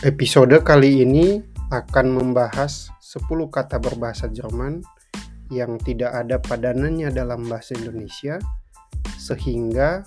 Episode kali ini akan membahas 10 kata berbahasa Jerman yang tidak ada padanannya dalam bahasa Indonesia sehingga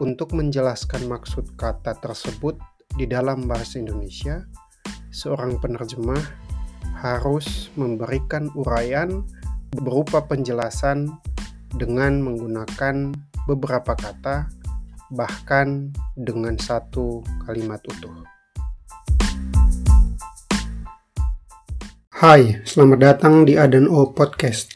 untuk menjelaskan maksud kata tersebut di dalam bahasa Indonesia seorang penerjemah harus memberikan uraian berupa penjelasan dengan menggunakan beberapa kata bahkan dengan satu kalimat utuh. Hai, selamat datang di Adan O Podcast.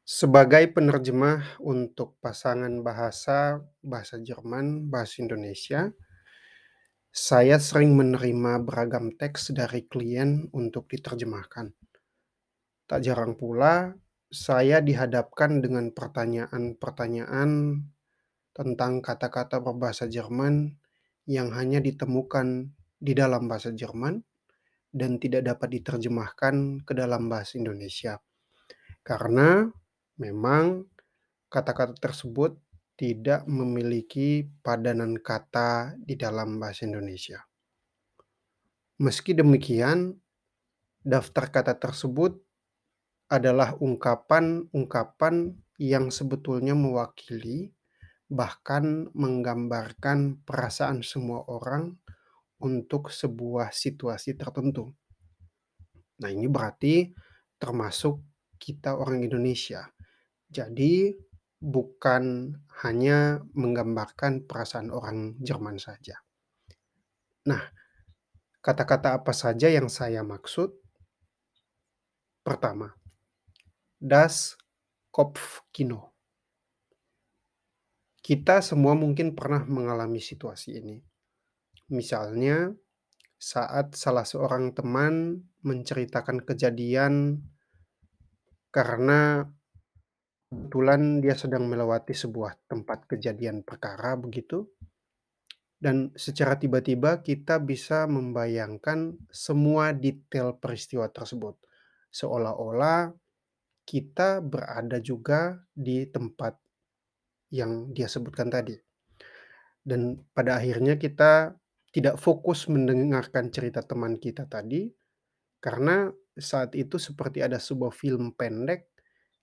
Sebagai penerjemah untuk pasangan bahasa bahasa Jerman, bahasa Indonesia, saya sering menerima beragam teks dari klien untuk diterjemahkan. Tak jarang pula saya dihadapkan dengan pertanyaan-pertanyaan tentang kata-kata berbahasa Jerman yang hanya ditemukan di dalam bahasa Jerman dan tidak dapat diterjemahkan ke dalam bahasa Indonesia. Karena memang kata-kata tersebut tidak memiliki padanan kata di dalam bahasa Indonesia. Meski demikian, daftar kata tersebut adalah ungkapan-ungkapan yang sebetulnya mewakili bahkan menggambarkan perasaan semua orang untuk sebuah situasi tertentu. Nah, ini berarti termasuk kita orang Indonesia. Jadi, bukan hanya menggambarkan perasaan orang Jerman saja. Nah, kata-kata apa saja yang saya maksud? Pertama, das Kopfkino. Kita semua mungkin pernah mengalami situasi ini. Misalnya, saat salah seorang teman menceritakan kejadian karena kebetulan dia sedang melewati sebuah tempat kejadian perkara begitu. Dan secara tiba-tiba kita bisa membayangkan semua detail peristiwa tersebut. Seolah-olah kita berada juga di tempat yang dia sebutkan tadi. Dan pada akhirnya kita tidak fokus mendengarkan cerita teman kita tadi, karena saat itu seperti ada sebuah film pendek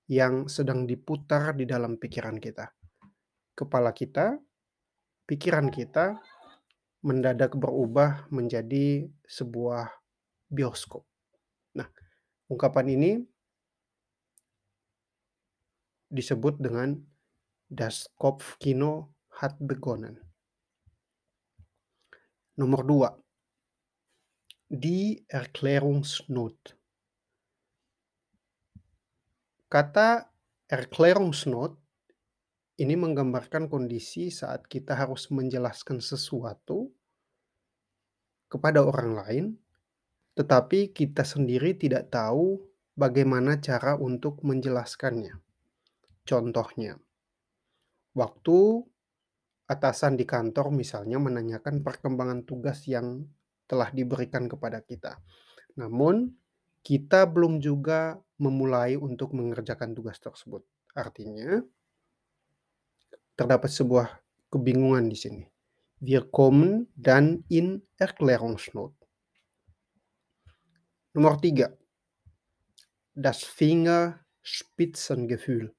yang sedang diputar di dalam pikiran kita. Kepala kita, pikiran kita mendadak berubah menjadi sebuah bioskop. Nah, ungkapan ini disebut dengan Das Kopfkino hat begonnen. Nomor dua, Die Erklärungsnot. Kata Erklärungsnot ini menggambarkan kondisi saat kita harus menjelaskan sesuatu kepada orang lain, tetapi kita sendiri tidak tahu bagaimana cara untuk menjelaskannya. Contohnya, Waktu atasan di kantor misalnya menanyakan perkembangan tugas yang telah diberikan kepada kita. Namun, kita belum juga memulai untuk mengerjakan tugas tersebut. Artinya, terdapat sebuah kebingungan di sini. Wir kommen dann in Erklärungsnot. Nomor tiga, das Fingerspitzengefühl.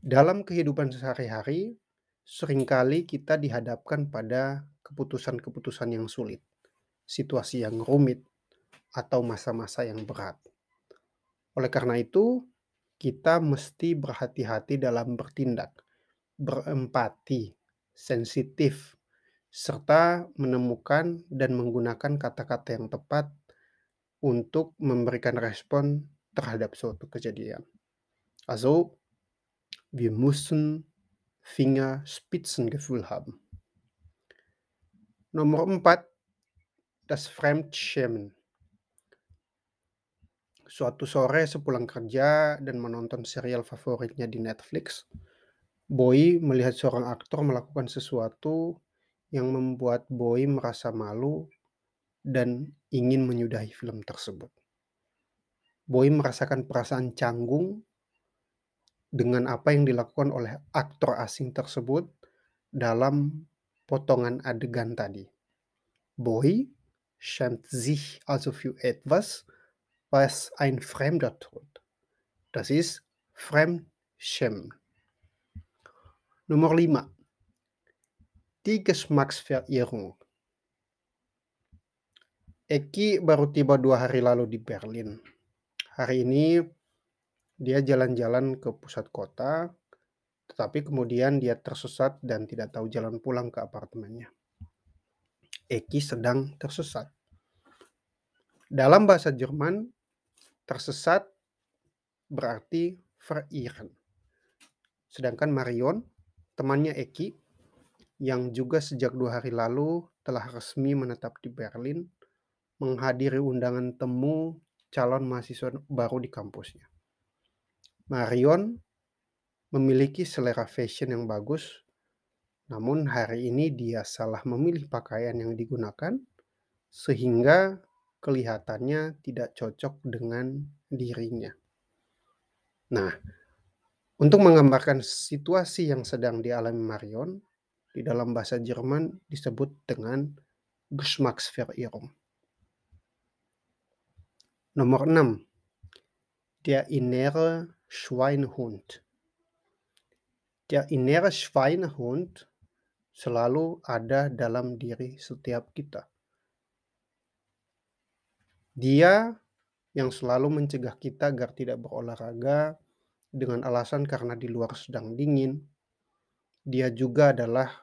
Dalam kehidupan sehari-hari, sering kali kita dihadapkan pada keputusan-keputusan yang sulit, situasi yang rumit, atau masa-masa yang berat. Oleh karena itu, kita mesti berhati-hati dalam bertindak, berempati, sensitif, serta menemukan dan menggunakan kata-kata yang tepat untuk memberikan respon terhadap suatu kejadian. Also, Wir müssen Fingerspitzengefühl haben. Nomor empat, das Fremdschämen. Suatu sore sepulang kerja dan menonton serial favoritnya di Netflix, Boy melihat seorang aktor melakukan sesuatu yang membuat Boy merasa malu dan ingin menyudahi film tersebut. Boy merasakan perasaan canggung dengan apa yang dilakukan oleh aktor asing tersebut dalam potongan adegan tadi. Boy schämt sich also für etwas, was ein Fremder tut. Das ist Fremdschämen. Nomor 5. Die Geschmacksverirrung. Eki baru tiba dua hari lalu di Berlin. Hari ini dia jalan-jalan ke pusat kota, tetapi kemudian dia tersesat dan tidak tahu jalan pulang ke apartemennya. Eki sedang tersesat. Dalam bahasa Jerman, tersesat berarti verirren. Sedangkan Marion, temannya Eki, yang juga sejak dua hari lalu telah resmi menetap di Berlin, menghadiri undangan temu calon mahasiswa baru di kampusnya. Marion memiliki selera fashion yang bagus, namun hari ini dia salah memilih pakaian yang digunakan, sehingga kelihatannya tidak cocok dengan dirinya. Nah, untuk menggambarkan situasi yang sedang dialami Marion, di dalam bahasa Jerman disebut dengan Geschmacksverirrung. Nomor 6. Der innere Schweinehund. Der innere Schweinehund selalu ada dalam diri setiap kita. Dia yang selalu mencegah kita agar tidak berolahraga dengan alasan karena di luar sedang dingin. Dia juga adalah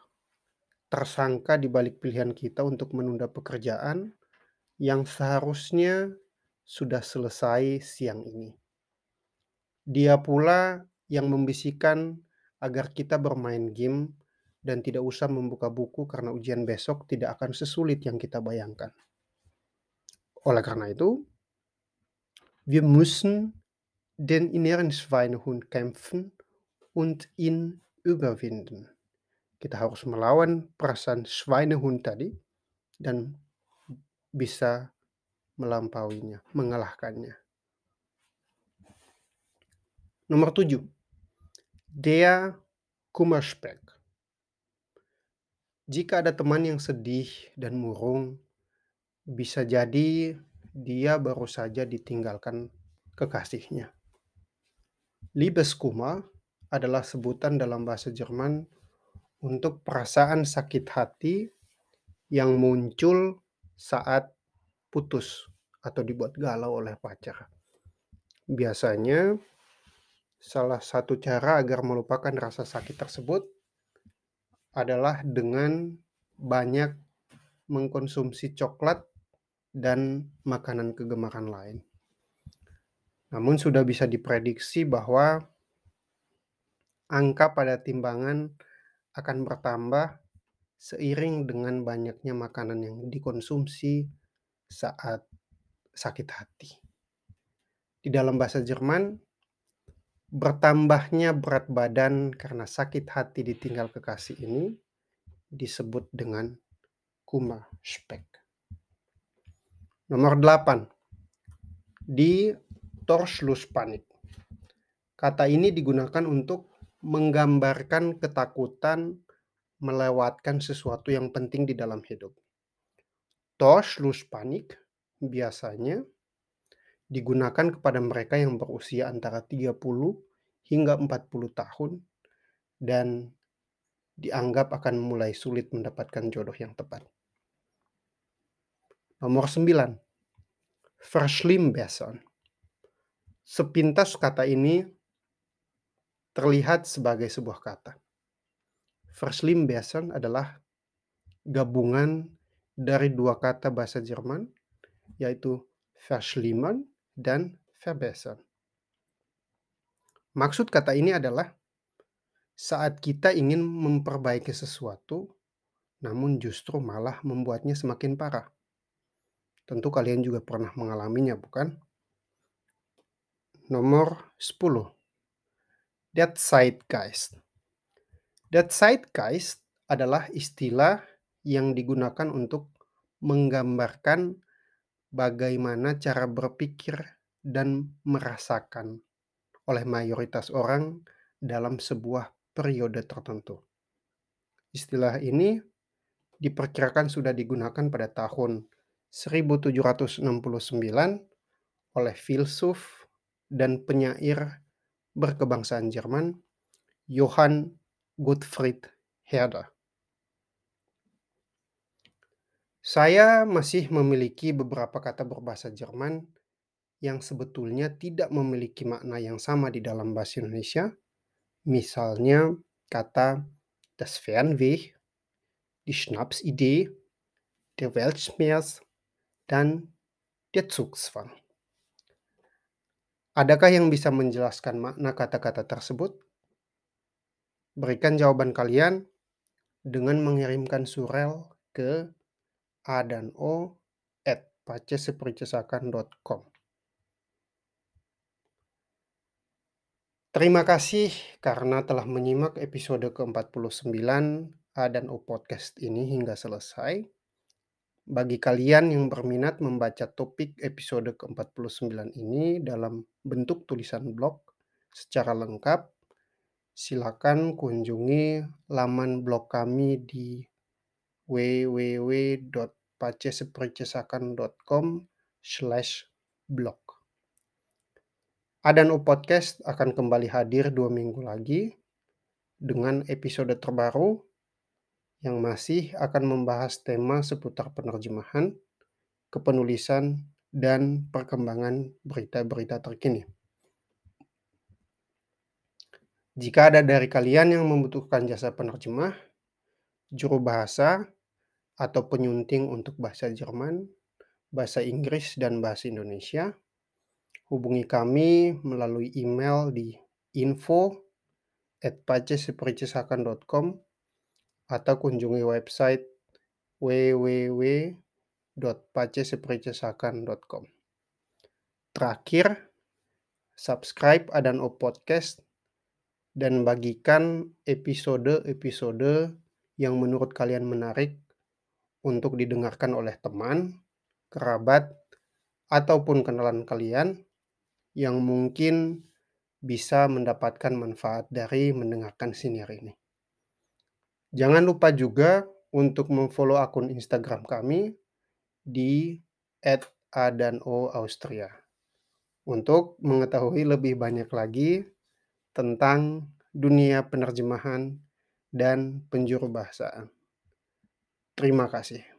tersangka di balik pilihan kita untuk menunda pekerjaan yang seharusnya sudah selesai siang ini. Dia pula yang membisikkan agar kita bermain game dan tidak usah membuka buku karena ujian besok tidak akan sesulit yang kita bayangkan. Oleh karena itu, wir müssen den inneren Schweinehund kämpfen und ihn überwinden. Kita harus melawan perasaan Schweinehund tadi dan bisa melampauinya, mengalahkannya. Nomor 7. Der Kummerspeck. Jika ada teman yang sedih dan murung, bisa jadi dia baru saja ditinggalkan kekasihnya. Liebeskummer adalah sebutan dalam bahasa Jerman untuk perasaan sakit hati yang muncul saat putus atau dibuat galau oleh pacar. Biasanya salah satu cara agar melupakan rasa sakit tersebut adalah dengan banyak mengkonsumsi coklat dan makanan kegemaran lain. Namun sudah bisa diprediksi bahwa angka pada timbangan akan bertambah seiring dengan banyaknya makanan yang dikonsumsi saat sakit hati. Di dalam bahasa Jerman, Bertambahnya berat badan karena sakit hati ditinggal kekasih ini disebut dengan Kummerspeck. Nomor 8. Di Torschlusspanik. Kata ini digunakan untuk menggambarkan ketakutan melewatkan sesuatu yang penting di dalam hidup. Torschlusspanik biasanya digunakan kepada mereka yang berusia antara 30 hingga 40 tahun dan dianggap akan mulai sulit mendapatkan jodoh yang tepat. Nomor 9. Verschlimmbessern. Sepintas kata ini terlihat sebagai sebuah kata. Verschlimmbessern adalah gabungan dari dua kata bahasa Jerman, yaitu verschlimmen dan verbessern. Maksud kata ini adalah saat kita ingin memperbaiki sesuatu, namun justru malah membuatnya semakin parah. Tentu kalian juga pernah mengalaminya, bukan? Nomor 10. That Zeitgeist. That Zeitgeist adalah istilah yang digunakan untuk menggambarkan bagaimana cara berpikir dan merasakan oleh mayoritas orang dalam sebuah periode tertentu. Istilah ini diperkirakan sudah digunakan pada tahun 1769 oleh filsuf dan penyair berkebangsaan Jerman Johann Gottfried Herder. Saya masih memiliki beberapa kata berbahasa Jerman yang sebetulnya tidak memiliki makna yang sama di dalam bahasa Indonesia. Misalnya kata das Fernweh, die Schnapsidee, der Weltschmerz, dan der Zugzwang. Adakah yang bisa menjelaskan makna kata-kata tersebut? Berikan jawaban kalian dengan mengirimkan surel ke a dan o at pacesepercesakan.com. Terima kasih karena telah menyimak episode ke-49 A dan O Podcast ini hingga selesai. Bagi kalian yang berminat membaca topik episode ke-49 ini dalam bentuk tulisan blog secara lengkap, silakan kunjungi laman blog kami di www.pacesepercesakan.com slash blog. Adan U Podcast akan kembali hadir dua minggu lagi dengan episode terbaru yang masih akan membahas tema seputar penerjemahan, kepenulisan, dan perkembangan berita-berita terkini. Jika ada dari kalian yang membutuhkan jasa penerjemah, juru bahasa, atau penyunting untuk bahasa Jerman, bahasa Inggris, dan bahasa Indonesia, hubungi kami melalui email di info at atau kunjungi website www.pacesepercesakan.com. Terakhir, subscribe Adan O Podcast dan bagikan episode-episode yang menurut kalian menarik untuk didengarkan oleh teman, kerabat, ataupun kenalan kalian yang mungkin bisa mendapatkan manfaat dari mendengarkan siniar ini. Jangan lupa juga untuk memfollow akun Instagram kami di @adano_austria untuk mengetahui lebih banyak lagi tentang dunia penerjemahan dan penjuru bahasaan. Terima kasih.